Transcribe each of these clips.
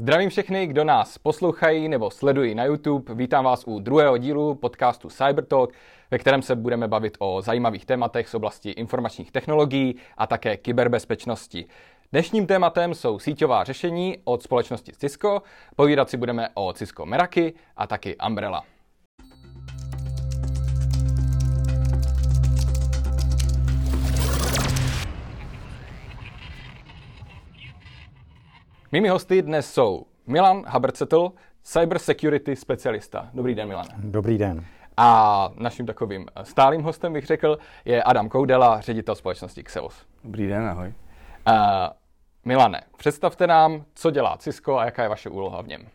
Zdravím všechny, kdo nás poslouchají nebo sledují na YouTube. Vítám vás u druhého dílu podcastu Cybertalk, ve kterém se budeme bavit o zajímavých tématech z oblasti informačních technologií a také kyberbezpečnosti. Dnešním tématem jsou síťová řešení od společnosti Cisco. Povídat si budeme o Cisco Meraki a taky Umbrella. Mými hosty dnes jsou Milan Habercetl, cyber security specialista. Dobrý den, Milan. Dobrý den. A naším takovým stálým hostem, bych řekl, je Adam Koudela, ředitel společnosti Xeos. Dobrý den, ahoj. Uh, Milane, představte nám, co dělá Cisco a jaká je vaše úloha v něm.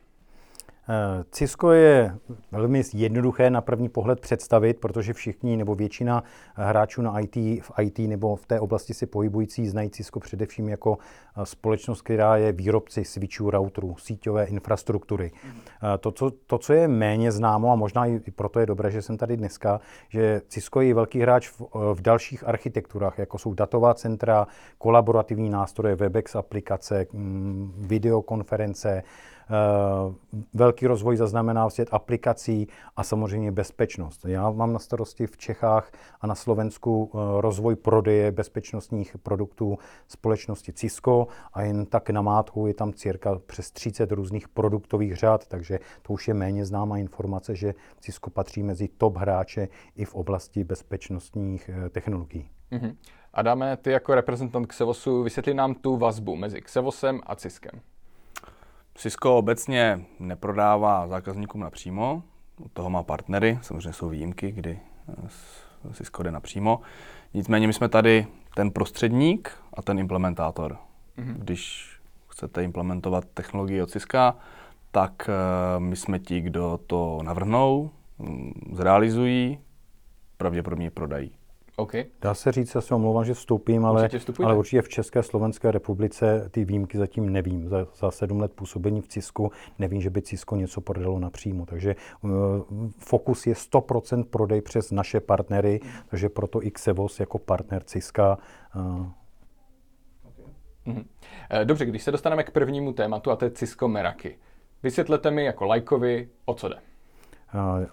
Eh, Cisco je velmi jednoduché na první pohled představit, protože všichni nebo většina hráčů na IT, v IT nebo v té oblasti si pohybující znají Cisco především jako eh, společnost, která je výrobci switchů, routerů, síťové infrastruktury. Mm-hmm. To co, to, co je méně známo, a možná i proto je dobré, že jsem tady dneska, že Cisco je velký hráč v, v dalších architekturách, jako jsou datová centra, kolaborativní nástroje, Webex aplikace, mm, videokonference, Eh, velký rozvoj zaznamená svět aplikací a samozřejmě bezpečnost. Já mám na starosti v Čechách a na Slovensku eh, rozvoj prodeje bezpečnostních produktů společnosti Cisco a jen tak na mátku je tam cirka přes 30 různých produktových řad, takže to už je méně známá informace, že Cisco patří mezi top hráče i v oblasti bezpečnostních eh, technologií. Mm-hmm. Adame, ty jako reprezentant Xevosu, vysvětli nám tu vazbu mezi Xevosem a Ciskem. Cisco obecně neprodává zákazníkům napřímo, u toho má partnery, samozřejmě jsou výjimky, kdy eh, Cisco jde napřímo. Nicméně my jsme tady ten prostředník a ten implementátor. Mm-hmm. Když chcete implementovat technologii od Cisco, tak eh, my jsme ti, kdo to navrhnou, mm, zrealizují, pravděpodobně prodají. Okay. Dá se říct, já se omlouvám, že vstoupím, ale určitě, ale určitě v České Slovenské republice ty výjimky zatím nevím. Za, za sedm let působení v Cisku nevím, že by Cisco něco prodalo napřímo. Takže uh, fokus je 100% prodej přes naše partnery, takže proto i Xevos jako partner Ciska. Uh, mhm. Eh, dobře, když se dostaneme k prvnímu tématu, a to je Cisco Meraki. Vysvětlete mi jako lajkovi, o co jde.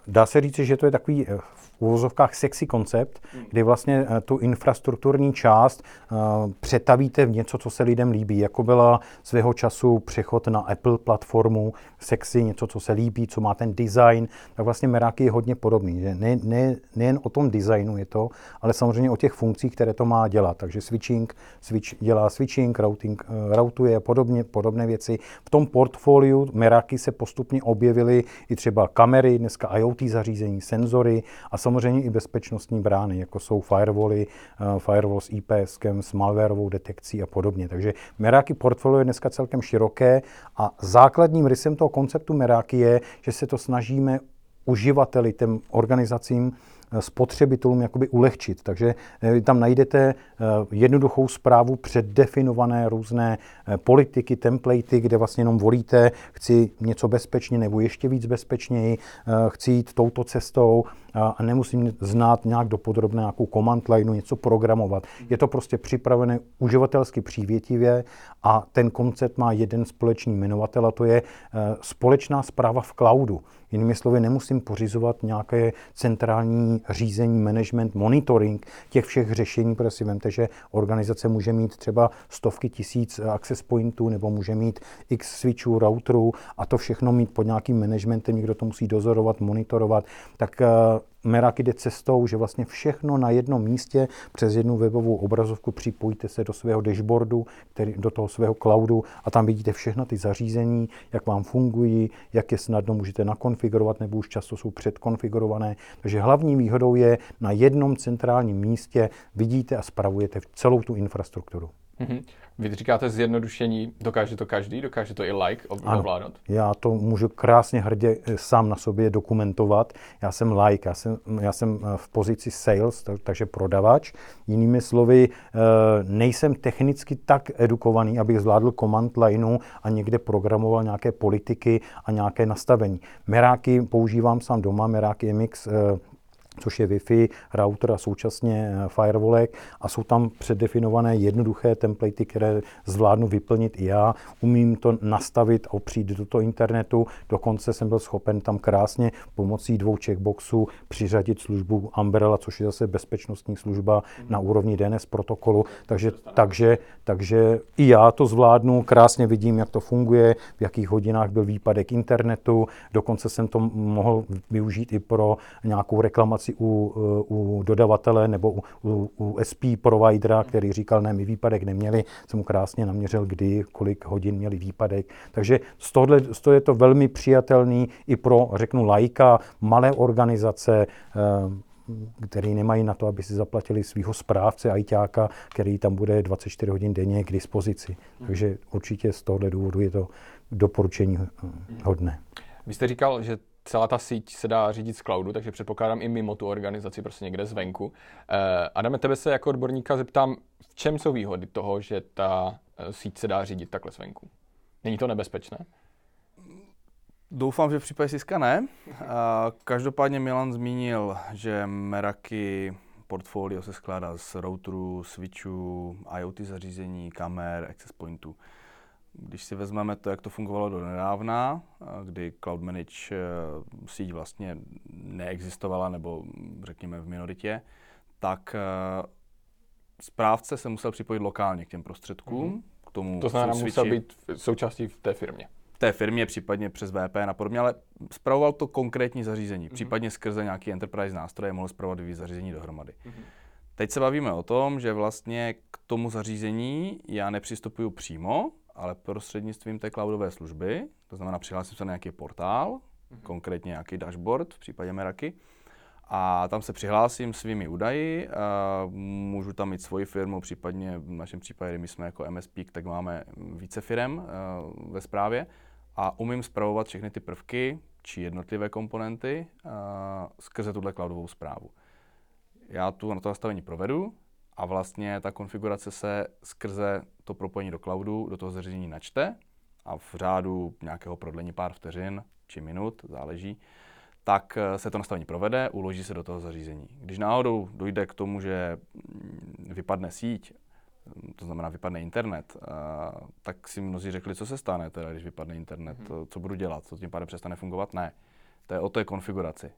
Dá se říct, že to je takový v úvozovkách sexy koncept, hmm. kdy vlastně eh, tu infrastrukturní část uh, přetavíte v něco, co se lidem líbí, jako byla svého času přechod na Apple platformu, sexy, něco, co se líbí, co má ten design, tak vlastně Meraki je hodně podobný. Že ne, ne, nejen o tom designu je to, ale samozřejmě o těch funkcích, které to má dělat. Takže switching, switch dělá switching, routing, uh, routuje podobně, podobné věci. V tom portfoliu Meraki se postupně objevily i třeba kamery, dneska IoT zařízení, senzory a samozřejmě i bezpečnostní brány, jako jsou firewally, uh, firewall s IPS, s malwareovou detekcí a podobně. Takže Meraki portfolio je dneska celkem široké a základním rysem toho konceptu Meraki je, že se to snažíme uživateli, těm organizacím spotřebitelům jakoby ulehčit. Takže eh, tam najdete eh, jednoduchou zprávu předdefinované různé eh, politiky, templatey, kde vlastně jenom volíte, chci něco bezpečně nebo ještě víc bezpečněji, chci jít touto cestou a nemusím znát nějak dopodrobně nějakou command lineu, něco programovat. Je to prostě připravené uživatelsky přívětivě a ten koncept má jeden společný jmenovatel a to je společná zpráva v cloudu. Jinými slovy, nemusím pořizovat nějaké centrální řízení, management, monitoring těch všech řešení, protože si vemte, že organizace může mít třeba stovky tisíc access pointů nebo může mít x switchů, routerů a to všechno mít pod nějakým managementem, někdo to musí dozorovat, monitorovat, tak eh, Merak jde cestou, že vlastně všechno na jednom místě přes jednu webovou obrazovku připojíte se do svého dashboardu, který, do toho svého cloudu a tam vidíte všechno ty zařízení, jak vám fungují, jak je snadno můžete nakonfigurovat nebo už často jsou předkonfigurované. Takže hlavní výhodou je na jednom centrálním místě vidíte a spravujete celou tu infrastrukturu. Mm-hmm. Vy říkáte zjednodušení, dokáže to každý, dokáže to i like ovládat? Ano, já to můžu krásně hrdě eh, sám na sobě dokumentovat. Já jsem like, já jsem, já jsem eh, v pozici sales, takže prodavač. Jinými slovy, eh, nejsem technicky tak edukovaný, abych zvládl command lineu a někde programoval nějaké politiky a nějaké nastavení. Meráky používám sám doma, Meráky MX což je Wi-Fi, router a současně eh, firewallek a jsou tam předdefinované jednoduché templatey, které zvládnu vyplnit i já. Umím to nastavit a opřít do toho internetu. Dokonce jsem byl schopen tam krásně pomocí dvou checkboxů přiřadit službu Umbrella, což je zase bezpečnostní služba na úrovni DNS protokolu. Takže, takže, takže i já to zvládnu, krásně vidím, jak to funguje, v jakých hodinách byl výpadek internetu. Dokonce jsem to mohl využít i pro nějakou reklamaci situaci u, u dodavatele nebo u, u, u SP providera, který říkal, ne, my výpadek neměli, jsem mu krásně naměřil, kdy, kolik hodin měli výpadek. Takže z tohle, z toho je to velmi přijatelný i pro, řeknu, lajka, malé organizace, eh, který nemají na to, aby si zaplatili svého správce, ajťáka, který tam bude 24 hodin denně k dispozici. Takže určitě z tohohle důvodu je to doporučení eh, hodné. Vy jste říkal, že celá ta síť se dá řídit z cloudu, takže předpokládám i mimo tu organizaci, prostě někde zvenku. Uh, Adame, tebe se jako odborníka zeptám, v čem jsou výhody toho, že ta eh, síť se dá řídit takhle zvenku? Není to nebezpečné? Doufám, že v případě Siska ne. Každopádně Milan zmínil, že Meraki portfolio se skládá z routerů, switchů, IoT zařízení, kamer, access pointů. Když si vezmeme to, jak to fungovalo do nedávna, kdy Cloud Manage eh, síť vlastně neexistovala, nebo řekněme v minoritě, tak eh, správce se musel připojit lokálně k těm prostředkům, mm-hmm. k tomu To znamená, musel být součástí v té firmě. V té firmě, případně přes VPN a podobně, ale spravoval to konkrétní zařízení, mm-hmm. případně skrze nějaký enterprise nástroje mohl spravovat dvě zařízení dohromady. Mm-hmm. Teď se bavíme o tom, že vlastně k tomu zařízení já nepřistupuju přímo, ale prostřednictvím té cloudové služby, to znamená přihlásím se na nějaký portál, mm-hmm. konkrétně nějaký dashboard v případě Meraky, a tam se přihlásím svými údaji, a můžu tam mít svoji firmu, případně v našem případě, my jsme jako MSP, tak máme více firm ve správě a umím zpravovat všechny ty prvky či jednotlivé komponenty skrze tuhle cloudovou zprávu. Já tu na to nastavení provedu, a vlastně ta konfigurace se skrze to propojení do cloudu do toho zařízení načte a v řádu nějakého prodlení pár vteřin či minut, záleží, tak eh, se to nastavení provede, uloží se do toho zařízení. Když náhodou dojde k tomu, že mm, vypadne síť, mm, to znamená vypadne internet, eh, tak si mnozí řekli, co se stane, teda, když vypadne internet, mm-hmm. co budu dělat, co tím pádem přestane fungovat. Ne, to je o té konfiguraci.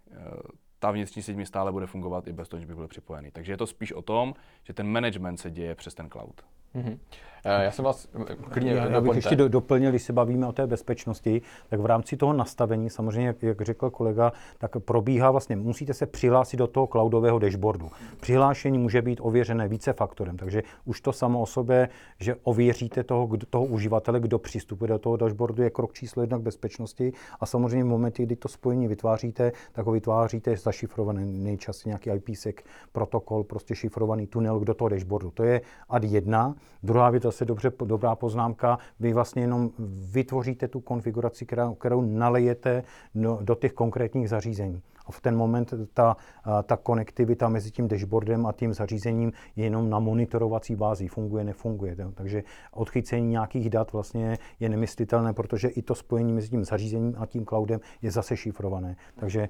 Ta vnitřní síť mi stále bude fungovat i bez toho, že by byl připojený. Takže je to spíš o tom, že ten management se děje přes ten cloud. Mm-hmm. Já jsem vás klidně já, já bych ještě doplnil, když se bavíme o té bezpečnosti, tak v rámci toho nastavení, samozřejmě, jak, jak řekl kolega, tak probíhá vlastně, musíte se přihlásit do toho cloudového dashboardu. Přihlášení může být ověřené více faktorem, takže už to samo o sobě, že ověříte toho, kdo, toho uživatele, kdo přistupuje do toho dashboardu, je krok číslo jedna k bezpečnosti a samozřejmě v momentě, kdy to spojení vytváříte, tak ho vytváříte zašifrovaný nejčastěji nějaký IPsec protokol, prostě šifrovaný tunel do toho dashboardu. To je ad jedna. Druhá věc zase dobře, dobrá poznámka, vy vlastně jenom vytvoříte tu konfiguraci, kterou, kterou nalejete do, do těch konkrétních zařízení. A v ten moment ta, ta konektivita mezi tím dashboardem a tím zařízením je jenom na monitorovací bázi, funguje, nefunguje. Takže odchycení nějakých dat vlastně je nemyslitelné, protože i to spojení mezi tím zařízením a tím cloudem je zase šifrované. Takže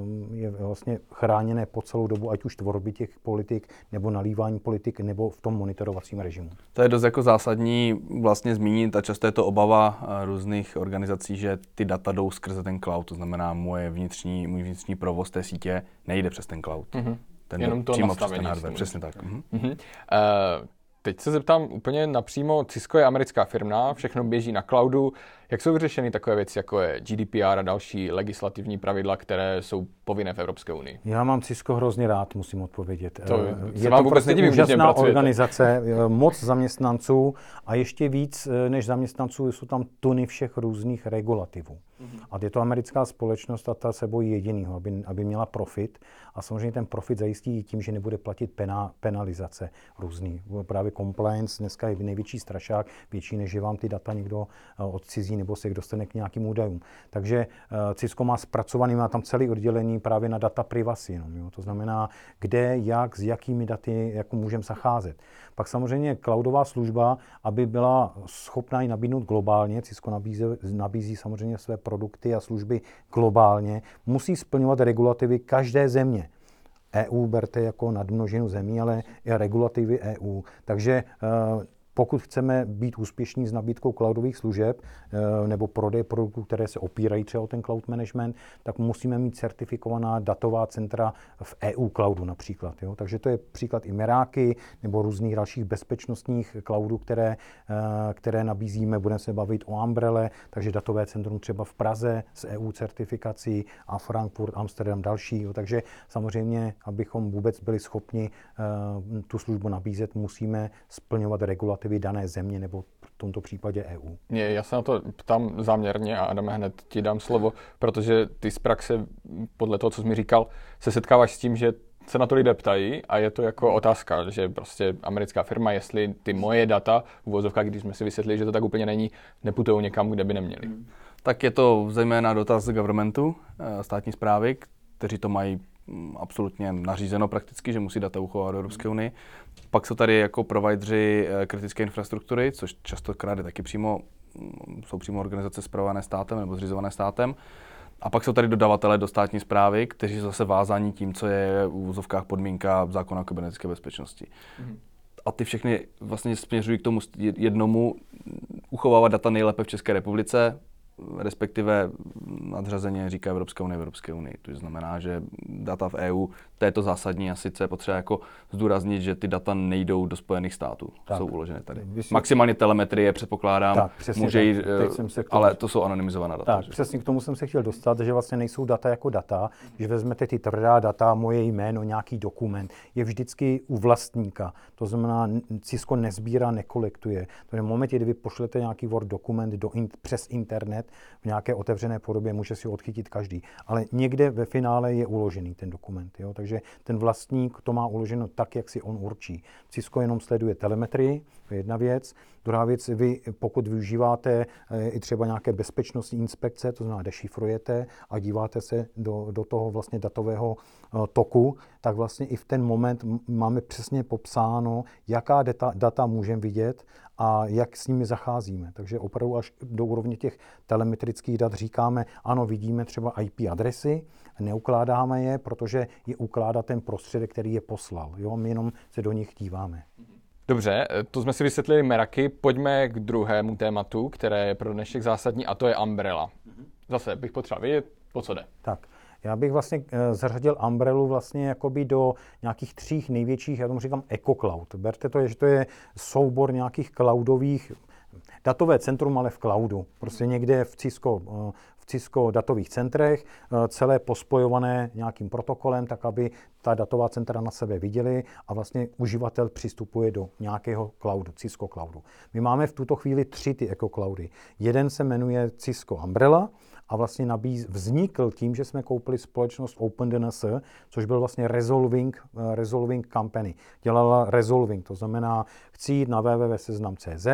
um, je vlastně chráněné po celou dobu, ať už tvorby těch politik, nebo nalívání politik, nebo v tom monitorovacím režimu. To je dost jako zásadní vlastně zmínit a často je to obava různých organizací, že ty data jdou skrze ten cloud, to znamená moje vnitřní, můj vnitřní vnitřní provoz té sítě nejde přes ten cloud. Mm-hmm. Ten Jenom to přímo přes ten hardware, přesně tak. Mm-hmm. Mm-hmm. Uh, teď se zeptám úplně napřímo, Cisco je americká firma, všechno běží na cloudu. Jak jsou vyřešeny takové věci, jako je GDPR a další legislativní pravidla, které jsou povinné v Evropské unii? Já mám Cisco hrozně rád, musím odpovědět. To eh, je vám to prostě nedivím, úžasná organizace, eh, moc zaměstnanců a ještě víc než zaměstnanců jsou tam tuny všech různých regulativů. Mm-hmm. A je to americká společnost a ta se bojí jedinýho, aby, aby měla profit. A samozřejmě ten profit zajistí tím, že nebude platit pena, penalizace různý. Právě compliance dneska je největší strašák, větší než je vám ty data někdo eh, nebo se dostane k nějakým údajům. Takže uh, Cisco má zpracovaný, má tam celý oddělení právě na data privacy. No, jo. To znamená, kde, jak, s jakými daty jako můžeme zacházet. Pak samozřejmě cloudová služba, aby byla schopná ji nabídnout globálně, Cisco nabízí, nabízí samozřejmě své produkty a služby globálně, musí splňovat regulativy každé země. EU berte jako nadmnožinu zemí, ale i regulativy EU. Takže pokud chceme být úspěšní s nabídkou cloudových služeb eh, nebo prodej produktů, které se opírají třeba o ten cloud management, tak musíme mít certifikovaná datová centra v EU cloudu například. Jo? Takže to je příklad i Meráky nebo různých dalších bezpečnostních cloudů, které, eh, které nabízíme. Budeme se bavit o Umbrelle, takže datové centrum třeba v Praze s EU certifikací a Frankfurt, Amsterdam další. Jo? Takže samozřejmě, abychom vůbec byli schopni eh, tu službu nabízet, musíme splňovat regulativy legislativy dané země nebo v tomto případě EU. Je, já se na to ptám záměrně a Adame, hned ti dám slovo, protože ty z praxe, podle toho, co jsi mi říkal, se setkáváš s tím, že se na to lidé ptají a je to jako otázka, že prostě americká firma, jestli ty moje data v uvozovkách, když jsme si vysvětlili, že to tak úplně není, neputují někam, kde by neměli. Tak je to zejména dotaz governmentu, eh, státní zprávy, kteří to mají absolutně nařízeno prakticky, že musí data uchovat do Evropské unii. Pak jsou tady jako provideři eh, kritické infrastruktury, což častokrát je taky přímo, mm, jsou přímo organizace zpravované státem nebo zřizované státem. A pak jsou tady dodavatelé do státní zprávy, kteří jsou zase vázáni tím, co je v úzovkách podmínka zákona o kybernetické bezpečnosti. Mm-hmm. A ty všechny vlastně směřují k tomu jednomu uchovávat data nejlépe v České republice, respektive nadřazeně říká Evropská unie Evropské unii. To znamená, že data v EU, to je to zásadní a sice potřeba jako zdůraznit, že ty data nejdou do Spojených států, tak. jsou uloženy tady. Vysvět... Maximálně telemetrie předpokládám, tak, může jít, eh, ale to jsou anonymizovaná data. Tak, že? přesně k tomu jsem se chtěl dostat, že vlastně nejsou data jako data, že vezmete ty tvrdá data, moje jméno, nějaký dokument, je vždycky u vlastníka. To znamená, Cisco nezbírá, nekolektuje. To je v momentě, kdy vy pošlete nějaký Word dokument do in, přes internet, internet v nějaké otevřené podobě, může si ho odchytit každý. Ale někde ve finále je uložený ten dokument. Jo? Takže ten vlastník to má uloženo tak, jak si on určí. Cisco jenom sleduje telemetrii, to je jedna věc. Druhá věc, vy pokud využíváte eh, i třeba nějaké bezpečnostní inspekce, to znamená dešifrujete a díváte se do, do toho vlastně datového eh, toku, tak vlastně i v ten moment máme přesně popsáno, jaká data, data můžeme vidět a jak s nimi zacházíme. Takže opravdu až do úrovně těch telemetrických dat říkáme, ano, vidíme třeba IP adresy, neukládáme je, protože je ukládá ten prostředek, který je poslal. Jo? My jenom se do nich díváme. Dobře, to jsme si vysvětlili Meraky. Pojďme k druhému tématu, které je pro dnešek zásadní, a to je Umbrella. Zase bych potřeboval vědět, po co jde. Tak. Já bych vlastně eh, zařadil Umbrellu vlastně jakoby do nějakých tří největších, já tomu říkám EcoCloud. Berte to, že to je soubor nějakých cloudových datové centrum, ale v cloudu. Prostě někde v Cisco, eh, Cisco datových centrech, eh, celé pospojované nějakým protokolem, tak aby ta datová centra na sebe viděli a vlastně uživatel přistupuje do nějakého cloudu, Cisco cloudu. My máme v tuto chvíli tři ty EcoCloudy. Jeden se jmenuje Cisco Umbrella, a vlastně nabíz, vznikl tím, že jsme koupili společnost OpenDNS, což byl vlastně Resolving, uh, Resolving Company. Dělala Resolving, to znamená, chci jít na www.seznam.cz,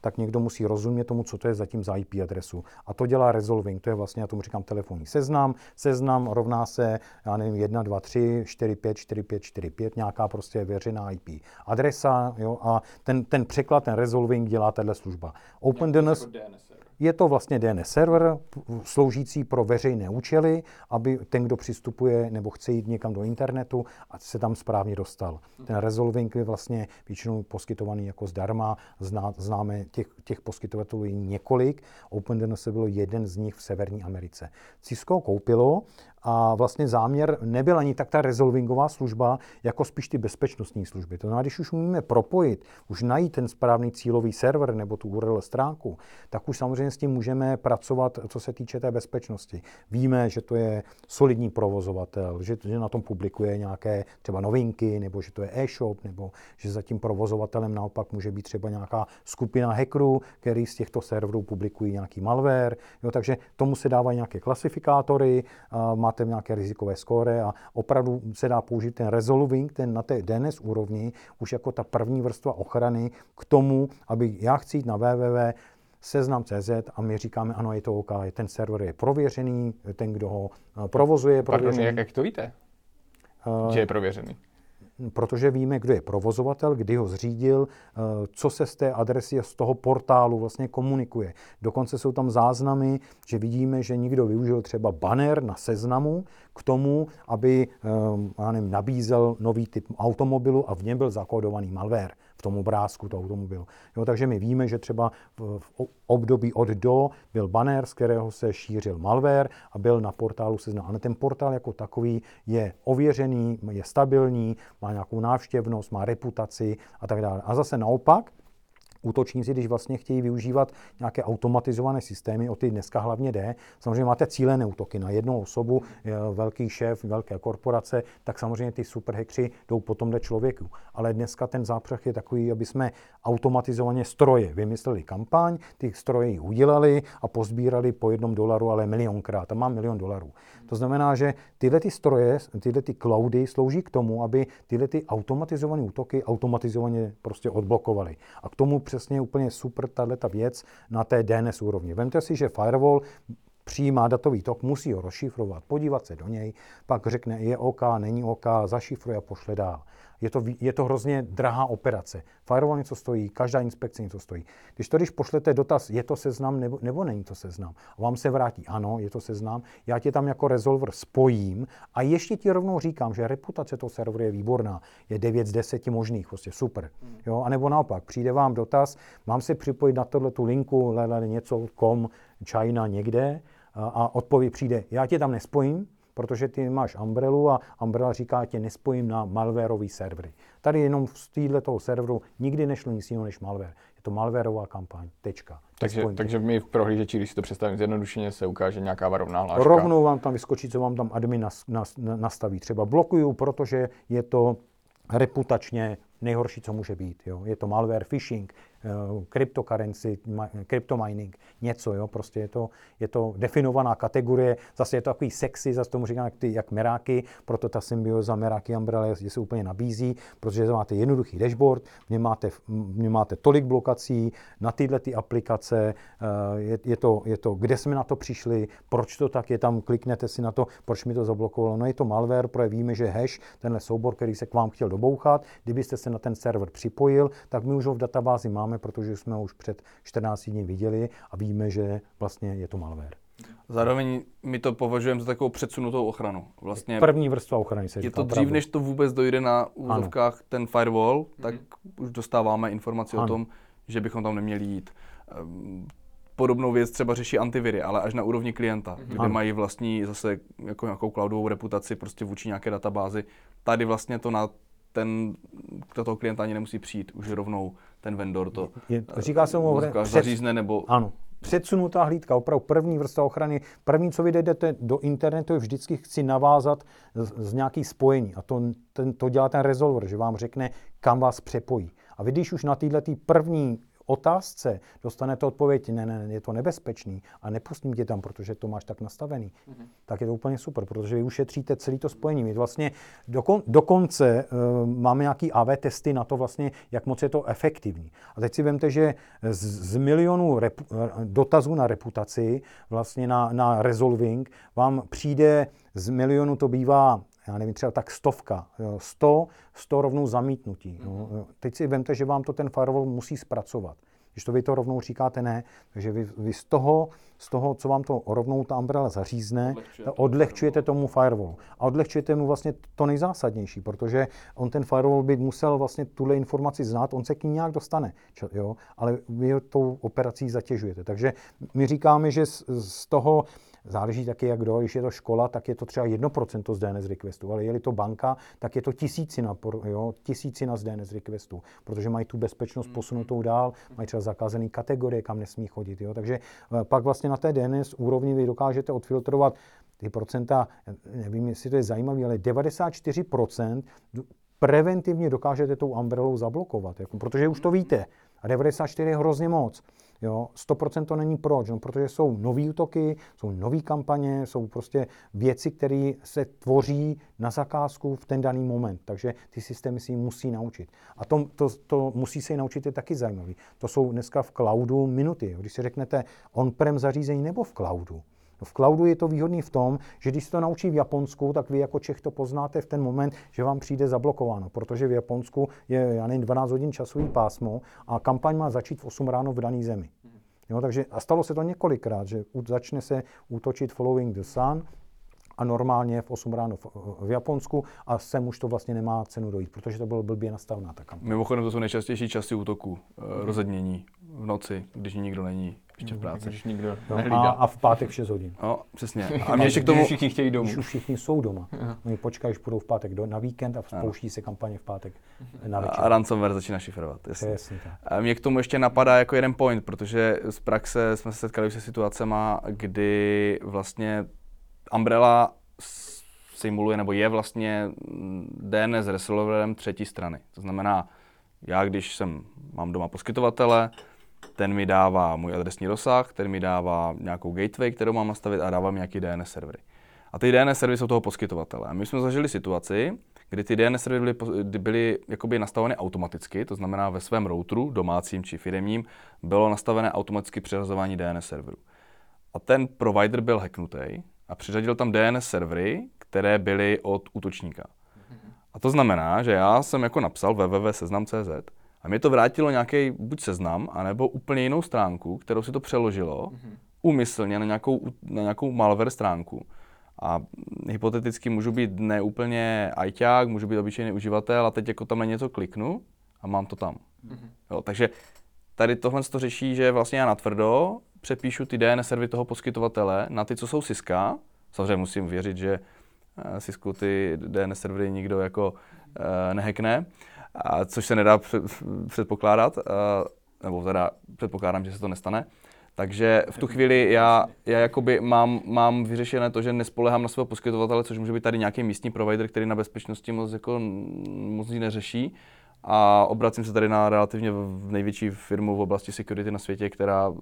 tak někdo musí rozumět tomu, co to je zatím za IP adresu. A to dělá Resolving, to je vlastně, já tomu říkám telefonní seznam. Seznam rovná se, já nevím, 1, 2, 3, 4, 5, 4, 5, 4, 5, nějaká prostě věřená IP adresa, jo, a ten, ten překlad, ten Resolving dělá tahle služba. OpenDNS... Jako je to vlastně DNS server sloužící pro veřejné účely, aby ten, kdo přistupuje nebo chce jít někam do internetu, a se tam správně dostal. Ten resolving je vlastně většinou poskytovaný jako zdarma. Zná, známe těch, těch poskytovatelů několik. OpenDNS byl jeden z nich v Severní Americe. Cisco koupilo a vlastně záměr nebyl ani tak ta resolvingová služba, jako spíš ty bezpečnostní služby. To znamená, když už umíme propojit, už najít ten správný cílový server nebo tu URL stránku, tak už samozřejmě s tím můžeme pracovat, co se týče té bezpečnosti. Víme, že to je solidní provozovatel, že, že na tom publikuje nějaké třeba novinky, nebo že to je e-shop, nebo že za tím provozovatelem naopak může být třeba nějaká skupina hackerů, který z těchto serverů publikují nějaký malware. Jo, takže tomu se dávají nějaké klasifikátory, máte nějaké rizikové skóre a opravdu se dá použít ten resolving, ten na té DNS úrovni, už jako ta první vrstva ochrany k tomu, aby já chci jít na www seznam.cz a my říkáme, ano, je to OK, ten server je prověřený, ten, kdo ho eh, provozuje, je prověřený. Pardon, jak, jak to víte, uh, že je prověřený? Protože víme, kdo je provozovatel, kdy ho zřídil, eh, co se z té adresy a z toho portálu vlastně komunikuje. Dokonce jsou tam záznamy, že vidíme, že někdo využil třeba banner na seznamu k tomu, aby já nevím, nabízel nový typ automobilu a v něm byl zakódovaný malware v tom obrázku toho automobilu. Jo, takže my víme, že třeba v, v období od do byl banner, z kterého se šířil malware a byl na portálu seznam. Ale ten portál jako takový je ověřený, je stabilní, má nějakou návštěvnost, má reputaci a tak dále. A zase naopak, útočníci, když vlastně chtějí využívat nějaké automatizované systémy, o ty dneska hlavně jde, samozřejmě máte cílené útoky na jednu osobu, velký šéf, velké korporace, tak samozřejmě ty superhekři jdou potom do člověku. Ale dneska ten zápřah je takový, aby jsme automatizovaně stroje vymysleli kampaň, ty stroje ji udělali a pozbírali po jednom dolaru, ale milionkrát. Tam má milion dolarů. To znamená, že tyhle ty stroje, tyhle ty cloudy slouží k tomu, aby tyhle ty automatizované útoky automatizovaně prostě odblokovaly. A k tomu přesně úplně super tato věc na té DNS úrovni. Vemte si, že firewall přijímá datový tok, musí ho rozšifrovat, podívat se do něj, pak řekne, je OK, není OK, zašifruje a pošle dál. Je to, je to hrozně drahá operace. Firewall něco stojí, každá inspekce něco stojí. Když to, když pošlete dotaz, je to seznam nebo, nebo není to seznam, a vám se vrátí, ano, je to seznam, já tě tam jako resolver spojím a ještě ti rovnou říkám, že reputace toho serveru je výborná, je 9 z 10 možných, prostě super. Jo? A nebo naopak, přijde vám dotaz, mám se připojit na tohle tu linku, lele, něco, com, China někde, a, a odpověď přijde, já tě tam nespojím, protože ty máš Umbrelu a Umbrella říká, tě nespojím na malwareový servery. Tady jenom z této serveru nikdy nešlo nic jiného než malware. Je to malwareová kampaň. Tečka. Takže, takže mi v prohlížeči, když si to představím zjednodušeně, se ukáže nějaká varovná hláška. Rovnou vám tam vyskočí, co vám tam admin nas, nas, nastaví. Třeba blokuju, protože je to reputačně nejhorší, co může být. Jo. Je to malware, phishing, cryptocurrency, cryptomining, něco, jo, prostě je to, je to definovaná kategorie, zase je to takový sexy, zase tomu říkám jak, ty, jak Meráky, proto ta symbioza Meráky Umbrella je, se úplně nabízí, protože máte jednoduchý dashboard, v něm máte, máte tolik blokací na tyhle ty aplikace, eh, je, je, to, je to, kde jsme na to přišli, proč to tak je tam, kliknete si na to, proč mi to zablokovalo. No je to malware, protože víme, že hash, tenhle soubor, který se k vám chtěl dobouchat, kdybyste se na ten server připojil, tak my už ho v databázi máme máme, protože jsme ho už před 14 dní viděli a víme, že vlastně je to malware. Zároveň my to považujeme za takovou předsunutou ochranu. Vlastně První vrstva ochrany se Je to dřív, opravdu. než to vůbec dojde na úzovkách ten firewall, tak mm-hmm. už dostáváme informaci ano. o tom, že bychom tam neměli jít. Ehm, podobnou věc třeba řeší antiviry, ale až na úrovni klienta, mm-hmm. kde ano. mají vlastní zase jako nějakou cloudovou reputaci prostě vůči nějaké databázi. Tady vlastně to na ten, kdo toho klienta ani nemusí přijít, už rovnou ten vendor to je, říká se mu před, zařízne nebo... Ano, předsunutá hlídka, opravdu první vrstva ochrany. První, co vy jdete do internetu, je vždycky chci navázat z, z nějaký spojení. A to, ten, to dělá ten resolver, že vám řekne, kam vás přepojí. A vy, když už na této první otázce dostanete odpověď, ne, ne, je to nebezpečný a nepustím tě tam, protože to máš tak nastavený, mm-hmm. tak je to úplně super, protože vy ušetříte celý to spojení. My vlastně dokon, dokonce uh, máme nějaký AV testy na to vlastně, jak moc je to efektivní. A teď si vemte, že z, z milionů repu, dotazů na reputaci, vlastně na, na resolving, vám přijde z milionu to bývá já nevím, třeba tak stovka, jo, 100, 100 rovnou zamítnutí. Jo. Mhm. Teď si vemte, že vám to ten firewall musí zpracovat. Když to vy to rovnou říkáte ne, takže vy, vy z, toho, z toho, co vám to rovnou ta umbrella zařízne, odlehčujete, odlehčujete tomu firewall. A odlehčujete mu vlastně to nejzásadnější, protože on ten firewall by musel vlastně tuhle informaci znát, on se k ní nějak dostane, jo? ale vy tou operací zatěžujete. Takže my říkáme, že z, z toho Záleží taky, jak kdo. Když je to škola, tak je to třeba 1% z DNS requestu, ale je to banka, tak je to tisícina, jo, tisícina z DNS requestu, protože mají tu bezpečnost mm-hmm. posunutou dál, mají třeba zakázané kategorie, kam nesmí chodit. Jo. Takže eh, pak vlastně na té DNS úrovni vy dokážete odfiltrovat ty procenta, nevím, jestli to je zajímavé, ale 94% preventivně dokážete tou umbrelou zablokovat, jako, protože už to víte. A 94 je hrozně moc. Jo, 100% to není proč, no, protože jsou nový útoky, jsou nové kampaně, jsou prostě věci, které se tvoří na zakázku v ten daný moment. Takže ty systémy si musí naučit. A to, to, to musí se naučit je taky zajímavý. To jsou dneska v cloudu minuty. Když si řeknete on-prem zařízení nebo v cloudu, No v cloudu je to výhodný v tom, že když se to naučí v Japonsku, tak vy jako Čech to poznáte v ten moment, že vám přijde zablokováno, protože v Japonsku je, já nevím, 12 hodin časový pásmo a kampaň má začít v 8 ráno v dané zemi. Jo, takže a stalo se to několikrát, že začne se útočit Following the Sun, a normálně v 8 ráno v, v Japonsku a sem už to vlastně nemá cenu dojít, protože to bylo blbě nastavená ta kampaň. Mimochodem to jsou nejčastější časy útoku, eh, rozednění v noci, když nikdo není ještě v práci. Když nikdo No, nehlídá. a, a v pátek v 6 hodin. No, přesně. A mě ještě k tomu, všichni chtějí domů. Už všichni jsou doma. Oni počkají, až budou v pátek do, na víkend a spouští se kampaně v pátek na večer. a ransomware začíná šifrovat. Jasně. Přesně tak. A mě k tomu ještě napadá jako jeden point, protože z praxe jsme se setkali už se situacema, kdy vlastně Umbrella simuluje nebo je vlastně mm, DNS resolverem třetí strany. To znamená, já když jsem, mám doma poskytovatele, ten mi dává můj adresní rozsah, ten mi dává nějakou gateway, kterou mám nastavit a dává mi nějaký DNS servery. A ty DNS servery jsou toho poskytovatele. A my jsme zažili situaci, kdy ty DNS servery byly, byly jakoby nastaveny automaticky, to znamená ve svém routeru, domácím či firemním, bylo nastavené automaticky přiřazování DNS serverů. A ten provider byl hacknutý a přiřadil tam DNS servery, které byly od útočníka. A to znamená, že já jsem jako napsal www.seznam.cz a mě to vrátilo nějaký buď seznam, anebo úplně jinou stránku, kterou si to přeložilo úmyslně na nějakou, na nějakou malware stránku. A hypoteticky můžu být neúplně ajťák, můžu být obyčejný uživatel a teď jako tam na něco kliknu a mám to tam. Jo, takže tady tohle to řeší, že vlastně já natvrdo přepíšu ty DNS servery toho poskytovatele na ty, co jsou Siska. Samozřejmě musím věřit, že eh, Sisku ty DNS servery nikdo jako eh, nehackne, a což se nedá před, předpokládat, eh, nebo teda předpokládám, že se to nestane. Takže v tu chvíli já, já jakoby mám, mám vyřešené to, že nespolehám na svého poskytovatele, což může být tady nějaký místní provider, který na bezpečnosti moc, jako, moc neřeší. A obracím se tady na relativně v- největší firmu v oblasti security na světě, která mm,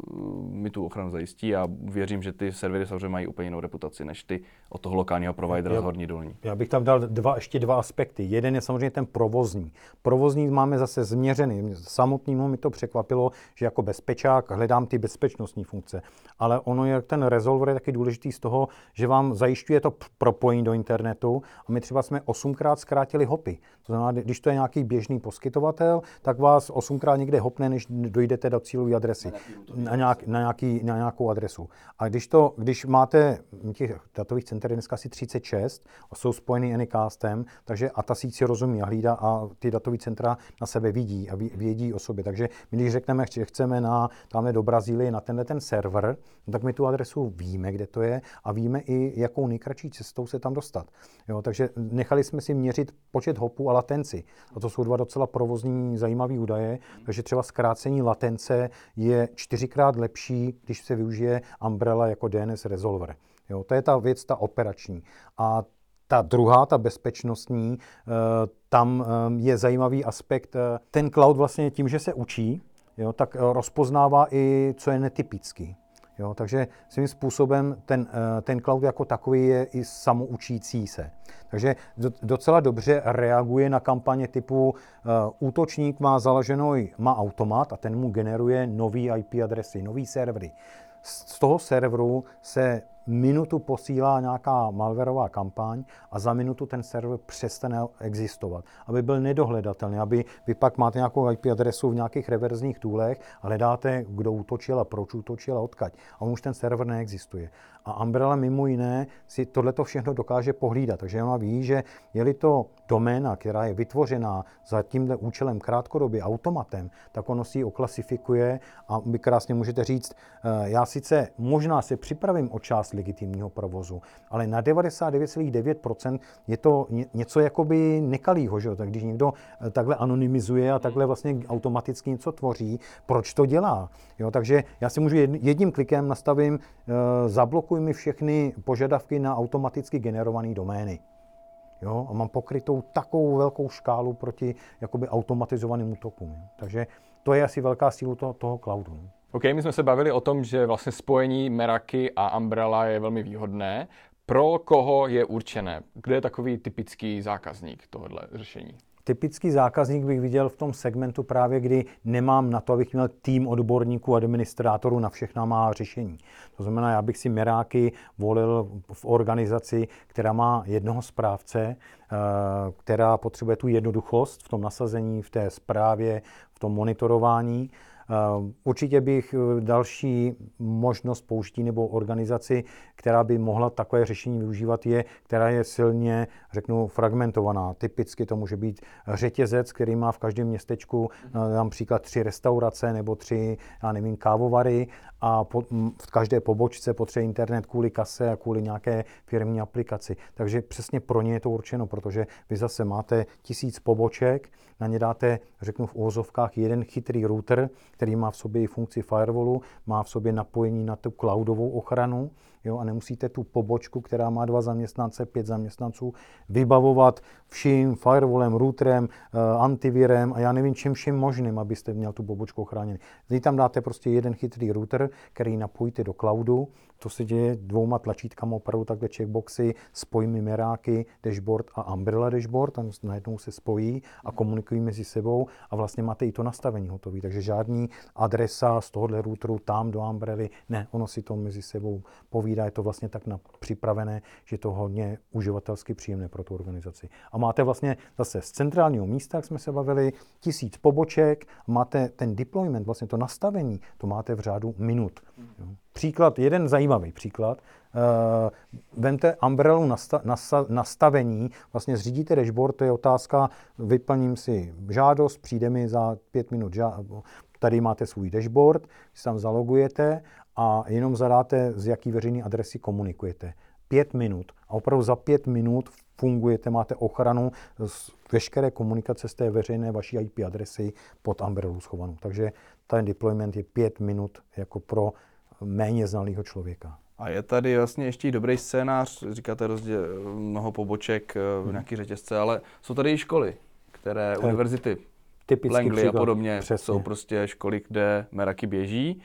mi tu ochranu zajistí a věřím, že ty servery samozřejmě mají úplně jinou reputaci než ty od toho lokálního providera Jo. z horní dolní. Já bych tam dal dva, ještě dva aspekty. Jeden je samozřejmě ten provozní. Provozní máme zase změřený. Samotnému mi to překvapilo, že jako bezpečák hledám ty bezpečnostní funkce. Ale ono je, ten resolver je taky důležitý z toho, že vám zajišťuje to propojení do internetu. A my třeba jsme osmkrát zkrátili hopy. To znamená, když to je nějaký běžný poskytovatel, tak vás osmkrát někde hopne, než dojdete do cílové adresy. Na, nějak, na, nějaký, na nějakou adresu. A když, to, když máte těch datových center dneska asi 36 a jsou spojený Anycastem, takže a ta síť si rozumí a hlídá a ty datové centra na sebe vidí a vědí o sobě. Takže my když řekneme, že chceme na, tamhle do Brazílie na tenhle ten server, no tak my tu adresu víme, kde to je a víme i, jakou nejkratší cestou se tam dostat. Jo, takže nechali jsme si měřit počet hopů a latenci. A to jsou dva docela provozní zajímavé údaje, takže třeba zkrácení latence je čtyřikrát lepší, když se využije Umbrella jako DNS resolver. Jo, to je ta věc, ta operační. A ta druhá, ta bezpečnostní, eh, tam eh, je zajímavý aspekt. eh, Ten cloud vlastně tím, že se učí, jo, tak rozpoznává i, co je netypický. Jo, takže svým způsobem ten, eh, ten cloud jako takový je i samoučící se. Takže do- docela dobře reaguje na kampaně typu eh, útočník má založený, má automat a ten mu generuje nový IP adresy, nový servery. Z toho serveru se minutu posílá nějaká malwareová kampaň a za minutu ten server přestane existovat, aby byl nedohledatelný, aby vy pak máte nějakou IP adresu v nějakých reverzních toolech a hledáte, kdo útočil a proč útočil a odkaď. A on už ten server neexistuje. A Umbrella mimo jiné si tohleto všechno dokáže pohlídat. Takže ona ví, že je-li to doména, která je vytvořená za tímhle účelem krátkodobě automatem, tak ono si ji oklasifikuje a vy krásně můžete říct, eh, já sice možná se připravím o část legitimního provozu, ale na 99,9% je to ně- něco jakoby nekalýho, že? Tak když někdo eh, takhle anonymizuje a takhle vlastně automaticky něco tvoří, proč to dělá? Jo? Takže já si můžu jedn- jedním klikem nastavím, eh, zablokuj mi všechny požadavky na automaticky generované domény. Jo? A mám pokrytou takovou velkou škálu proti jakoby automatizovaným útokům. Jo? Takže to je asi velká síla toho, toho cloudu. no. OK, my jsme se bavili o tom, že vlastně spojení Meraki a Umbrella je velmi výhodné. Pro koho je určené? Kdo je takový typický zákazník tohohle řešení? Typický zákazník bych viděl v tom segmentu právě, kdy nemám na to, abych měl tým odborníků, administrátorů na všechna má řešení. To znamená, já bych si Meráky volil v organizaci, která má jednoho správce, eh, která potřebuje tu jednoduchost v tom nasazení, v té správě, v tom monitorování určitě bych eh, další možnost použití nebo organizaci, která by mohla takové řešení využívat, je, která je silně, řeknu, fragmentovaná. Typicky to může být řetězec, který má v každém městečku eh, například tři restaurace nebo tři, já nevím, kávovary a po, v každé pobočce potřebuje internet kvůli kase a kvůli nějaké firmní aplikaci. Takže přesně pro ně je to určeno, protože vy zase máte tisíc poboček, na ně dáte, řeknu v uvozovkách, jeden chytrý router, který má v sobě i funkci firewallu, má v sobě napojení na tu cloudovou ochranu, jo, a nemusíte tu pobočku, která má dva zaměstnance, pět zaměstnanců, vybavovat vším firewallem, routerem, eh, antivirem a já nevím čím vším možným, abyste měl tu pobočku chráněný. Vy tam dáte prostě jeden chytrý router, který napojíte do cloudu, to se děje dvouma tlačítkama, opravdu takhle checkboxy, spojíme meráky, dashboard a umbrella dashboard, tam najednou se spojí a komunikují mezi sebou a vlastně máte i to nastavení hotové. Takže žádný adresa z tohohle routeru tam do umbrely, ne, ono si to mezi sebou povídá, je to vlastně tak na, připravené, že je to hodně uživatelsky příjemné pro tu organizaci. A máte vlastně zase z centrálního místa, jak jsme se bavili, tisíc poboček, máte ten deployment, vlastně to nastavení, to máte v řádu minut. Mm. Příklad, jeden zajímavý příklad. Uh, vemte umbrelu nasta, nasta, nastavení, vlastně zřídíte dashboard, to je otázka, vyplním si žádost, přijde mi za pět minut, ža, tady máte svůj dashboard, si tam zalogujete a jenom zadáte, z jaký veřejné adresy komunikujete. Pět minut. A opravdu za pět minut fungujete, máte ochranu z veškeré komunikace z té veřejné vaší IP adresy pod umbrelu schovanou. Takže ten deployment je pět minut jako pro méně znalého člověka. A je tady vlastně ještě dobrý scénář, říkáte rozděl, mnoho poboček v hmm. nějaký řetězce, ale jsou tady i školy, které, to univerzity, Langley a podobně, Přesně. jsou prostě školy, kde Meraky běží,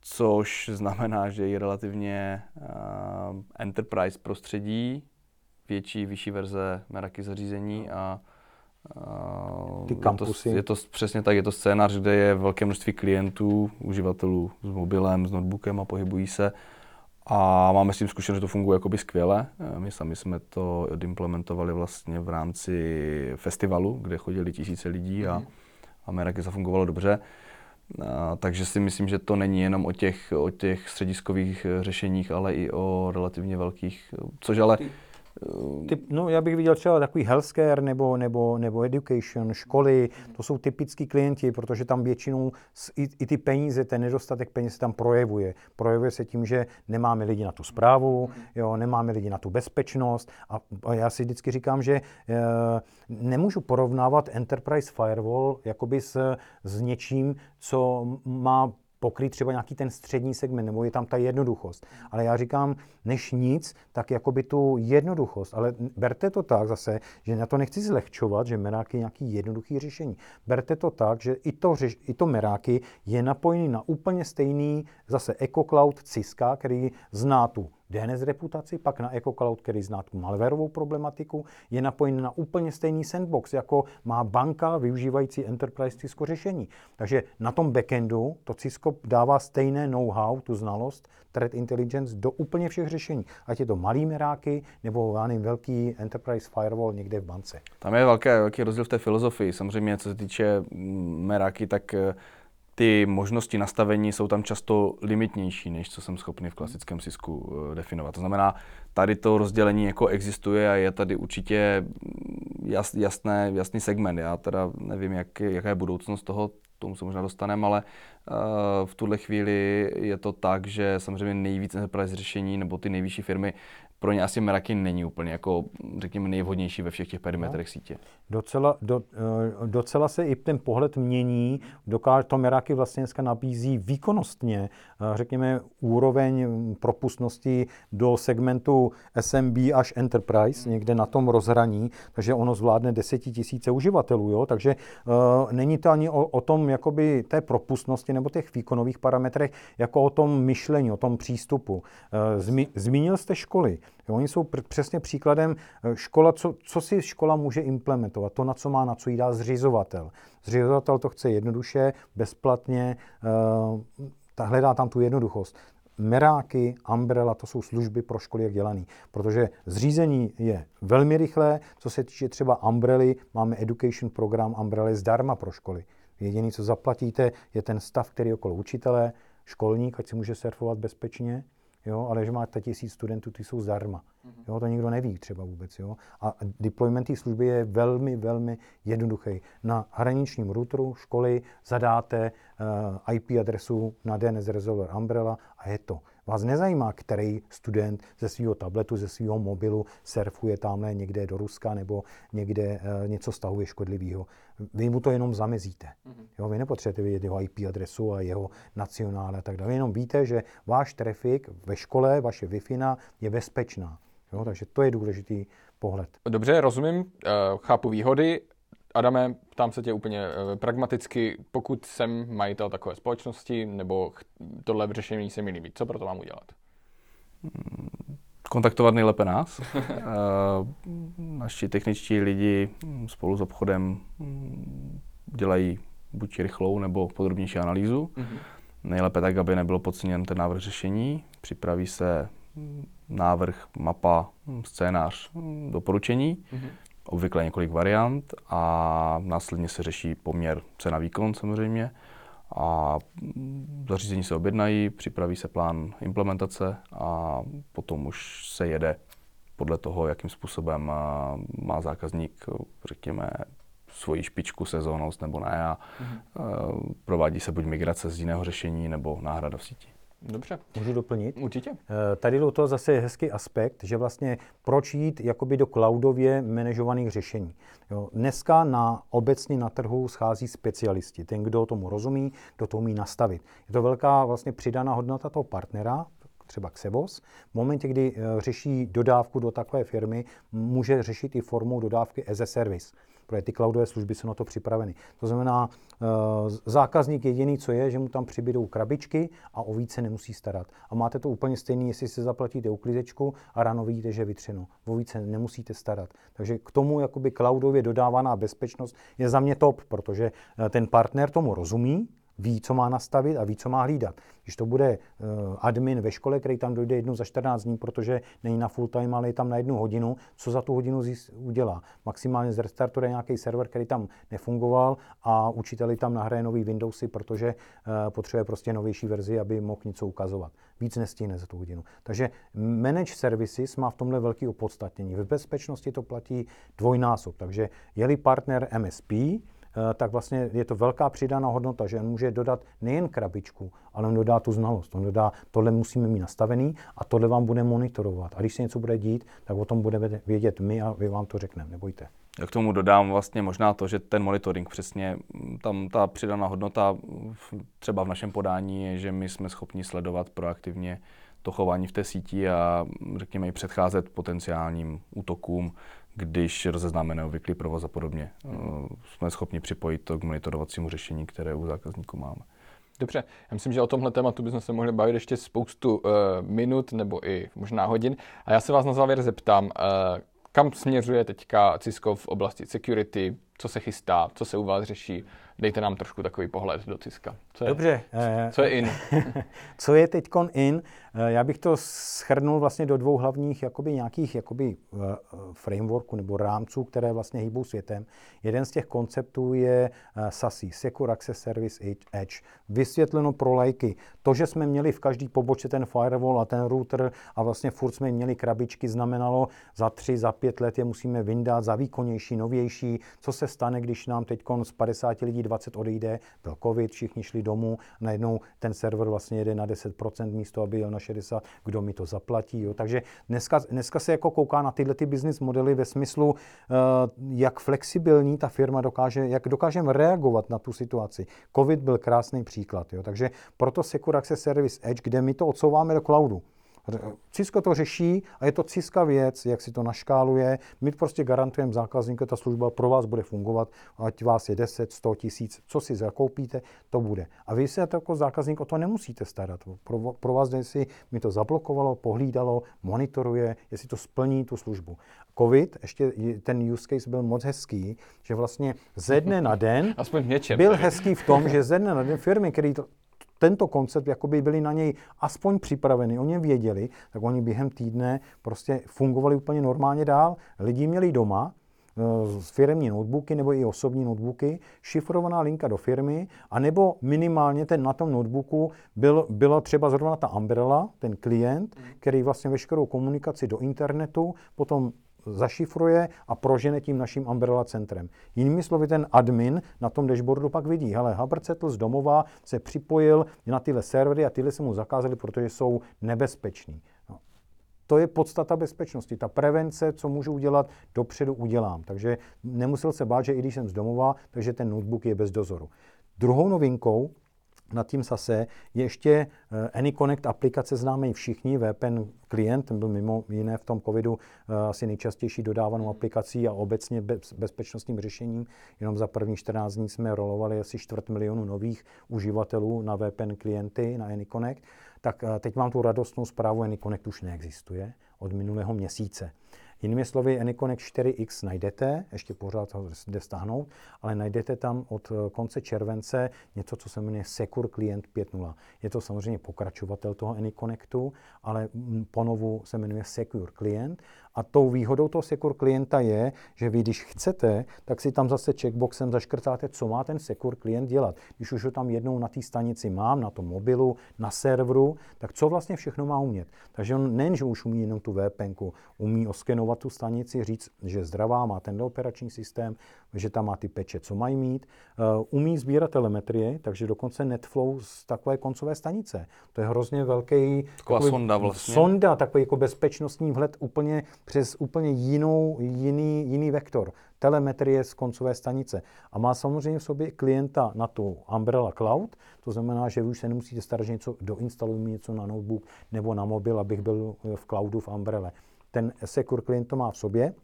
což znamená, že je relativně uh, enterprise prostředí, větší, vyšší verze Meraky zařízení a ty kampusy. Je to, je to přesně tak, je to scénář, kde je velké množství klientů, uživatelů s mobilem, s notebookem a pohybují se. A máme s tím zkušenost, že to funguje jakoby skvěle. Eh, my sami jsme to implementovali vlastně v rámci festivalu, kde chodili tisíce lidí a, mhm. a Meraky zafungovalo dobře. A, takže si myslím, že to není jenom o těch, o těch střediskových řešeních, ale i o relativně velkých, což ale... Ty Typ, no, já bych viděl třeba takový healthcare nebo, nebo, nebo education, školy, to jsou typický klienti, protože tam většinou i, i ty peníze, ten nedostatek peněz se tam projevuje. Projevuje se tím, že nemáme lidi na tu zprávu, jo, nemáme lidi na tu bezpečnost a, a já si vždycky říkám, že e, nemůžu porovnávat Enterprise Firewall jakoby s, s něčím, co má pokryt třeba nějaký ten střední segment, nebo je tam ta jednoduchost. Ale já říkám, než nic, tak jako by tu jednoduchost. Ale berte to tak zase, že na to nechci zlehčovat, že Meráky je nějaký jednoduchý řešení. Berte to tak, že i to, i to Meráky je napojený na úplně stejný zase EcoCloud Cisca, který zná tu DNS reputaci, pak na EcoCloud, který zná tu malwareovou problematiku, je napojen na úplně stejný sandbox, jako má banka využívající Enterprise Cisco řešení. Takže na tom backendu to Cisco dává stejné know-how, tu znalost, threat intelligence do úplně všech řešení. Ať je to malý meráky, nebo nevím, velký Enterprise Firewall někde v bance. Tam je velký, velký rozdíl v té filozofii. Samozřejmě, co se týče meráky, tak eh, ty možnosti nastavení jsou tam často limitnější, než co jsem schopný v klasickém Cisku eh, definovat. To znamená, tady to rozdělení jako existuje a je tady určitě jas, jasné, jasný segment. Já teda nevím, jak, jaká je budoucnost toho, tomu se možná dostaneme, ale uh, v tuhle chvíli je to tak, že samozřejmě nejvíc enterprise řešení nebo ty nejvyšší firmy pro ně asi Meraki není úplně jako, řekněme, nejvhodnější ve všech těch perimetrech no. sítě. Docela, do, eh, docela se i ten pohled mění. Dokáže to Meraki vlastně dneska nabízí výkonnostně, eh, řekněme, úroveň propustnosti do segmentu SMB až Enterprise, někde na tom rozhraní, takže ono zvládne desetitisíce uživatelů, jo? takže uh, není to ani o, o tom jakoby té propustnosti nebo těch výkonových parametrech, jako o tom myšlení, o tom přístupu. Uh, zmi, zmínil jste školy. Jo, oni jsou pr- přesně příkladem eh, škola, co, co si škola může implementovat, to, na co má, na co jí dá zřizovatel. Zřizovatel to chce jednoduše, bezplatně, uh, ta hledá tam tu jednoduchost. Meráky, Umbrella, to jsou služby pro školy jak dělaný. Protože zřízení je velmi rychlé, co se týče třeba Umbrelly, máme education program Umbrella zdarma pro školy. Jediný, co zaplatíte, je ten stav, který je okolo učitele, školník, ať si může surfovat bezpečně, jo, ale že máte tisíc studentů, ty jsou zdarma. Jo, to nikdo neví třeba vůbec. Jo. A deployment té služby je velmi, velmi jednoduchý. Na hraničním routeru školy zadáte uh, eh, IP adresu na DNS Resolver Umbrella a je to. Vás nezajímá, který student ze svého tabletu, ze svého mobilu surfuje tamhle někde do Ruska nebo někde uh, něco stahuje škodlivého. Vy mu to jenom zamezíte. Mm-hmm. Jo, vy nepotřebujete vědět jeho IP adresu a jeho nacionále a tak dále. Vy jenom víte, že váš trafik ve škole, vaše Wi-Fi je bezpečná. Jo, takže to je důležitý pohled. Dobře, rozumím, eh, chápu výhody. Adame, ptám se tě úplně eh, pragmaticky, pokud jsem majitel takové společnosti, nebo tohle v řešení se mi líbí, co pro to mám udělat? Kontaktovat nejlépe nás. Eh, naši techničtí lidi spolu s obchodem mm, dělají buď rychlou nebo podrobnější analýzu. Mm-hmm. Nejlépe tak, aby nebylo podceněn ten návrh řešení. Připraví se návrh, mapa, scénář, doporučení, mm-hmm. Obvykle několik variant a následně se řeší poměr cena výkon samozřejmě a zařízení se objednají, připraví se plán implementace a potom už se jede podle toho, jakým způsobem má zákazník, řekněme, svoji špičku, sezónnost nebo ne a mm-hmm. provádí se buď migrace z jiného řešení nebo náhrada v síti. Dobře. Můžu doplnit? Určitě. Eh, tady do toho zase je hezký aspekt, že vlastně proč jít jakoby do cloudově manažovaných řešení. Jo, dneska na, obecně na trhu schází specialisti. Ten, kdo tomu rozumí, kdo to umí nastavit. Je to velká vlastně přidaná hodnota toho partnera, třeba Xevos. V momentě, kdy eh, řeší dodávku do takové firmy, může řešit i formou dodávky as a service protože ty cloudové služby jsou na to připraveny. To znamená, eh, zákazník jediný, co je, že mu tam přibydou krabičky a o více nemusí starat. A máte to úplně stejný, jestli si zaplatíte uklízečku a ráno vidíte, že je vytřeno. O více nemusíte starat. Takže k tomu jakoby cloudově dodávaná bezpečnost je za mě top, protože eh, ten partner tomu rozumí, ví, co má nastavit a ví, co má hlídat. Když to bude uh, admin ve škole, který tam dojde jednou za 14 dní, protože není na full time, ale je tam na jednu hodinu, co za tu hodinu udělá? Maximálně zrestartuje nějaký server, který tam nefungoval a učiteli tam nahraje nový Windowsy, protože uh, potřebuje prostě novější verzi, aby mohl něco ukazovat. Víc nestihne za tu hodinu. Takže manage services má v tomhle velký opodstatnění. V bezpečnosti to platí dvojnásob. Takže je-li partner MSP, Eh, tak vlastně je to velká přidaná hodnota, že on může dodat nejen krabičku, ale on dodá tu znalost. On dodá, tohle musíme mít nastavený a tohle vám bude monitorovat. A když se něco bude dít, tak o tom budeme vědět my a vy vám to řekneme, nebojte. Já k tomu dodám vlastně možná to, že ten monitoring přesně, mm, tam ta přidaná hodnota třeba v našem podání je, že my jsme schopni sledovat proaktivně to chování v té síti a řekněme i předcházet potenciálním útokům, když rozeznáme neobvyklý provoz a podobně. Mm. Jsme schopni připojit to k monitorovacímu řešení, které u zákazníků máme. Dobře, já myslím, že o tomhle tématu bychom se mohli bavit ještě spoustu uh, minut nebo i možná hodin. A já se vás na závěr zeptám, uh, kam směřuje teďka Cisco v oblasti security, co se chystá, co se u vás řeší. Dejte nám trošku takový pohled do Ciska. Co je, Dobře. Co je in? co je teď in? Eh, já bych to schrnul vlastně do dvou hlavních jakoby nějakých jakoby eh, frameworků nebo rámců, které vlastně hýbou světem. Jeden z těch konceptů je eh, SASI, Secure Access Service Edge. Vysvětleno pro lajky. To, že jsme měli v každý poboče ten firewall a ten router a vlastně furt jsme měli krabičky, znamenalo za tři, za pět let je musíme vyndat za výkonnější, novější. Co se stane, když nám teď z 50 lidí 20 odejde, byl covid, všichni šli domů, najednou ten server vlastně jede na 10% místo, aby jel na 60, kdo mi to zaplatí. Jo. Takže dneska, dneska se jako kouká na tyhle ty business modely ve smyslu, uh, jak flexibilní ta firma dokáže, jak dokážeme reagovat na tu situaci. Covid byl krásný příklad. Jo. Takže proto Secure Access Service Edge, kde my to odsouváme do cloudu. Cisco to řeší a je to Cisco věc, jak si to naškáluje. My prostě garantujeme zákazníku, ta služba pro vás bude fungovat, ať vás je 10, 100 tisíc, co si zakoupíte, to bude. A vy se jako zákazník o to nemusíte starat. Pro, pro vás, jestli mi to zablokovalo, pohlídalo, monitoruje, jestli to splní tu službu. COVID, ještě ten use case byl moc hezký, že vlastně ze dne na den Aspoň něčem, byl hezký v tom, že ze dne na den firmy, které to, tento koncept jakoby byli na něj aspoň připraveni, oni věděli, tak oni během týdne prostě fungovali úplně normálně dál. Lidi měli doma, z eh, firmní notebooky nebo i osobní notebooky, šifrovaná linka do firmy, anebo minimálně ten na tom notebooku byl, byla třeba zrovna ta Umbrella, ten klient, který vlastně veškerou komunikaci do internetu potom zašifruje a prožene tím naším umbrella centrem. Jinými slovy, ten admin na tom dashboardu pak vidí, hele, Habercetl z domova se připojil na tyhle servery a tyhle se mu zakázali, protože jsou nebezpeční. No. To je podstata bezpečnosti. Ta prevence, co můžu udělat, dopředu udělám. Takže nemusel se bát, že i když jsem z domova, takže ten notebook je bez dozoru. Druhou novinkou na tím SASE je ještě eh, AnyConnect aplikace známý všichni, VPN klient, ten byl mimo jiné v tom covidu eh, asi nejčastější dodávanou aplikací a obecně bezpečnostním řešením. Jenom za první 14 dní jsme rolovali asi čtvrt milionu nových uživatelů na VPN klienty na AnyConnect. Tak eh, teď mám tu radostnou zprávu, AnyConnect už neexistuje od minulého měsíce. Jinými slovy, Anyconnect 4X najdete, ještě pořád ho jde stáhnout, ale najdete tam od eh, konce července něco, co se jmenuje Secure Client 5.0. Je to samozřejmě pokračovatel toho Anyconnectu, ale ponovu se jmenuje Secure Client a tou výhodou toho Secure klienta je, že vy, když chcete, tak si tam zase checkboxem zaškrtáte, co má ten Secure klient dělat. Když už ho tam jednou na té stanici mám, na tom mobilu, na serveru, tak co vlastně všechno má umět. Takže on nejen, že už umí jenom tu VPN, umí oskenovat tu stanici, říct, že zdravá, má ten operační systém, že tam má ty peče, co mají mít. Uh, umí sbírat telemetrie, takže dokonce Netflow z takové koncové stanice. To je hrozně velký... Taková takový, sonda vlastně. Sonda, takový jako bezpečnostní vhled úplně přes úplně jinou, jiný, jiný vektor. Telemetrie z koncové stanice. A má samozřejmě v sobě klienta na tu Umbrella Cloud, to znamená, že vy už se nemusíte starat, že něco doinstaluji něco na notebook nebo na mobil, abych byl v cloudu v Umbrella. Ten Secure klient to má v sobě,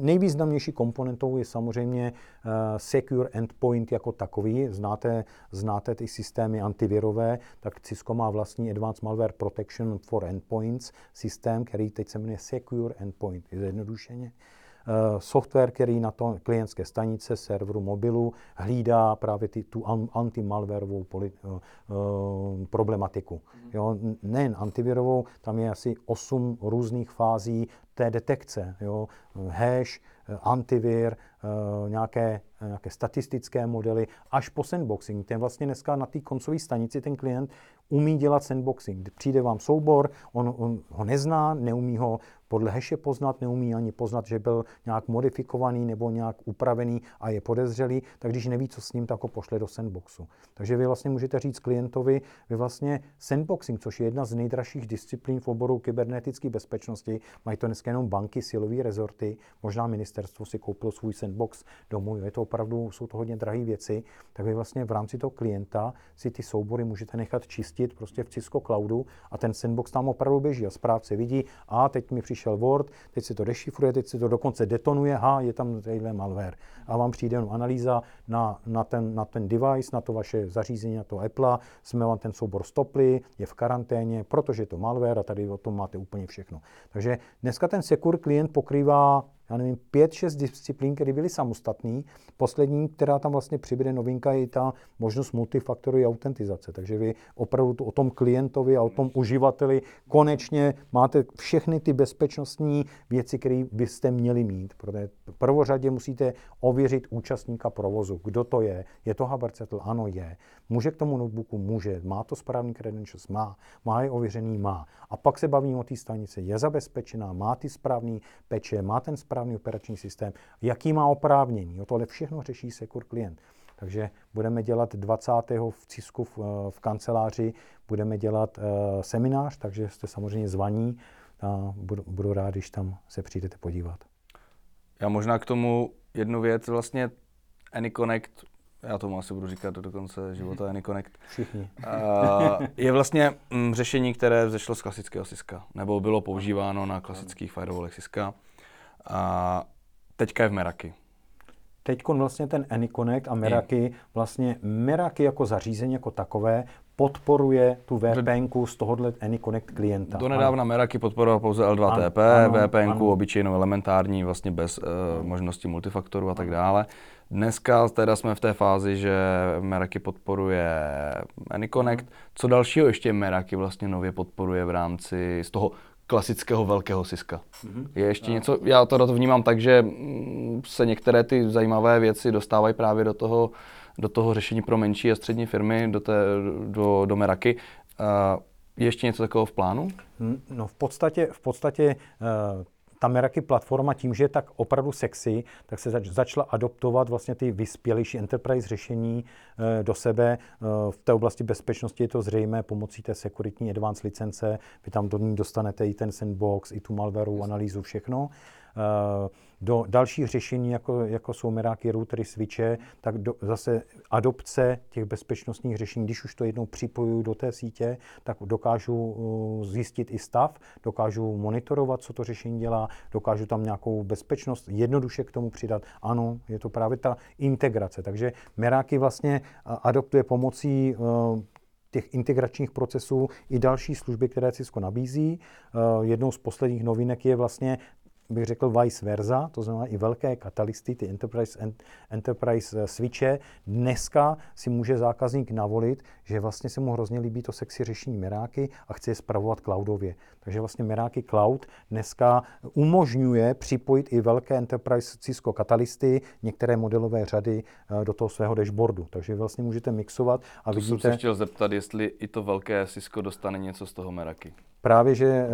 nejvýznamnější komponentou je samozřejmě uh, Secure Endpoint jako takový. Znáte, znáte ty systémy antivirové, tak Cisco má vlastní Advanced Malware Protection for Endpoints systém, který teď se jmenuje Secure Endpoint, zjednodušeně. Eh, software, který na to klientské stanice, serveru mobilu hlídá právě ty, tu antimalwareovou poli, uh, problematiku. Mm. Jo, nejen antivirovou, tam je asi 8 různých fází té detekce. Jo. Hash, antivir, nějaké, nějaké statistické modely, až po sandboxing. Ten vlastně dneska na té koncové stanici ten klient umí dělat sandboxing. Přijde vám soubor, on, on ho nezná, neumí ho podle heše poznat, neumí ani poznat, že byl nějak modifikovaný nebo nějak upravený a je podezřelý, tak když neví, co s ním, tak ho pošle do sandboxu. Takže vy vlastně můžete říct klientovi, vy vlastně sandboxing, což je jedna z nejdražších disciplín v oboru kybernetické bezpečnosti, mají to dneska jenom banky, silové rezorty, možná ministerstvo si koupilo svůj sandbox domů, je to opravdu, jsou to hodně drahé věci, tak vy vlastně v rámci toho klienta si ty soubory můžete nechat čistit prostě v Cisco Cloudu a ten sandbox tam opravdu běží a správce vidí, a teď mi přišel Word, teď si to dešifruje, teď si to dokonce detonuje, ha, je tam tadyhle malware. A vám přijde jenom analýza na, na, ten, na ten device, na to vaše zařízení, na to Apple, jsme vám ten soubor stopli, je v karanténě, protože je to malware a tady o tom máte úplně všechno. Takže dneska ten Secure klient pokrývá já nevím, pět, šest disciplín, které byly samostatné. Poslední, která tam vlastně přibude novinka, je ta možnost multifaktorový autentizace. Takže vy opravdu o tom klientovi a o tom uživateli konečně máte všechny ty bezpečnostní věci, které byste měli mít. Protože prvořadě musíte ověřit účastníka provozu. Kdo to je? Je to Habercetl? Ano, je. Může k tomu notebooku? Může. Má to správný credentials? Má. Má je ověřený? Má. A pak se bavíme o té stanici. Je zabezpečená? Má ty správný peče? Má ten správný správný operační systém, jaký má oprávnění. O tohle všechno řeší Secure klient. Takže budeme dělat 20. v Cisku v, v kanceláři, budeme dělat uh, seminář, takže jste samozřejmě zvaní a budu, budu rád, když tam se přijdete podívat. Já možná k tomu jednu věc, vlastně AnyConnect já tomu asi budu říkat do konce života AnyConnect. Všichni. Uh, je vlastně mm, řešení, které vzešlo z klasického Siska, nebo bylo používáno na klasických firewallech Siska. A teďka je v Meraki. Teď vlastně ten AnyConnect a Meraki, vlastně Meraki jako zařízení jako takové podporuje tu VPN z tohohle AnyConnect klienta. Do nedávna Meraki podporoval pouze L2TP, VPN obyčejnou elementární, vlastně bez uh, možnosti multifaktoru a tak dále. Dneska teda jsme v té fázi, že Meraki podporuje AnyConnect. Co dalšího ještě Meraki vlastně nově podporuje v rámci z toho klasického velkého Siska. Mm-hmm. Je ještě no. něco, já to, vnímám tak, že mm, se některé ty zajímavé věci dostávají právě do toho, do toho řešení pro menší a střední firmy, do, té, do, do Meraky. Uh, je ještě něco takového v plánu? No v podstatě, v podstatě uh, ta Meraki platforma tím, že je tak opravdu sexy, tak se zač, začala adoptovat vlastně ty vyspělejší enterprise řešení e, do sebe. E, v té oblasti bezpečnosti je to zřejmé pomocí té sekuritní advanced licence. Vy tam do ní dostanete i ten sandbox, i tu malwareu, analýzu, všechno. Eh, do dalších řešení, jako, jako jsou Meraki, routery, switche, tak do, zase adopce těch bezpečnostních řešení, když už to jednou připojuju do té sítě, tak dokážu eh, zjistit i stav, dokážu monitorovat, co to řešení dělá, dokážu tam nějakou bezpečnost jednoduše k tomu přidat. Ano, je to právě ta integrace. Takže Meraki vlastně eh, adoptuje pomocí těch integračních procesů i další služby, které Cisco nabízí. Jednou z posledních novinek je vlastně bych řekl vice versa, to znamená i velké katalisty, ty enterprise, enterprise eh, switche. Dneska si může zákazník navolit, že vlastně se mu hrozně líbí to sexy řešení Meráky a chce je spravovat cloudově. Takže vlastně Meráky Cloud dneska umožňuje připojit i velké enterprise Cisco katalisty, některé modelové řady eh, do toho svého dashboardu. Takže vlastně můžete mixovat a to vidíte... jsem se chtěl zeptat, jestli i to velké Cisco dostane něco z toho Meraky. Právě, že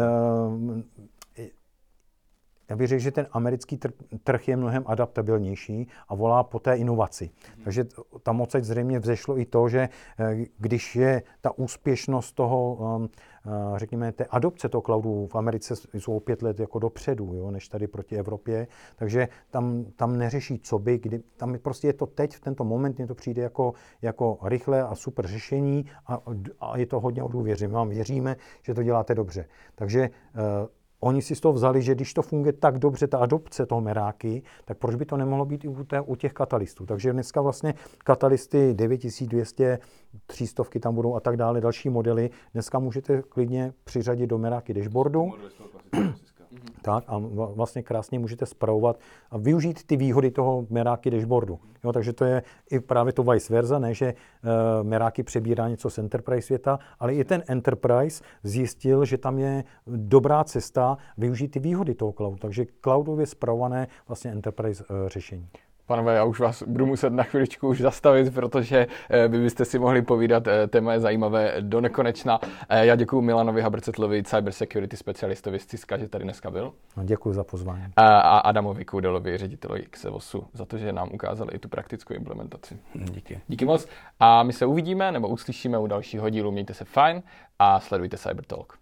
já bych řekl, že ten americký trh je mnohem adaptabilnější a volá po té inovaci. Hmm. Takže tam odsaď zřejmě vzešlo i to, že eh, když je ta úspěšnost toho, um, eh, řekněme, té adopce toho cloudu v Americe jsou o pět let jako dopředu, jo, než tady proti Evropě, takže tam, tam neřeší co by, kdy, tam prostě je to teď, v tento moment, mně to přijde jako, jako rychlé a super řešení a, a je to hodně o důvěře. My vám věříme, že to děláte dobře. Takže uh, Oni si z toho vzali, že když to funguje tak dobře, ta adopce toho meráky, tak proč by to nemohlo být i u, té, u těch katalistů. Takže dneska vlastně katalisty 9200, 300 tam budou a tak dále, další modely. Dneska můžete klidně přiřadit do meráky dashboardu. Tak a vlastně krásně můžete spravovat a využít ty výhody toho Meráky dashboardu. Jo, takže to je i právě to vice versa, ne, že uh, Meráky přebírá něco z Enterprise světa, ale i ten Enterprise zjistil, že tam je dobrá cesta využít ty výhody toho cloudu. Takže cloudově spravované vlastně Enterprise uh, řešení. Panové, já už vás budu muset na chviličku už zastavit, protože eh, vy byste si mohli povídat eh, téma je zajímavé do nekonečna. Eh, já děkuji Milanovi Habrcetlovi, cyber security specialistovi z CISKA, že tady dneska byl. No, děkuji za pozvání. A Adamovi Koudelovi, ředitelovi XEVOSu, za to, že nám ukázali i tu praktickou implementaci. Díky. Díky moc. A my se uvidíme nebo uslyšíme u dalšího dílu. Mějte se fajn a sledujte CyberTalk.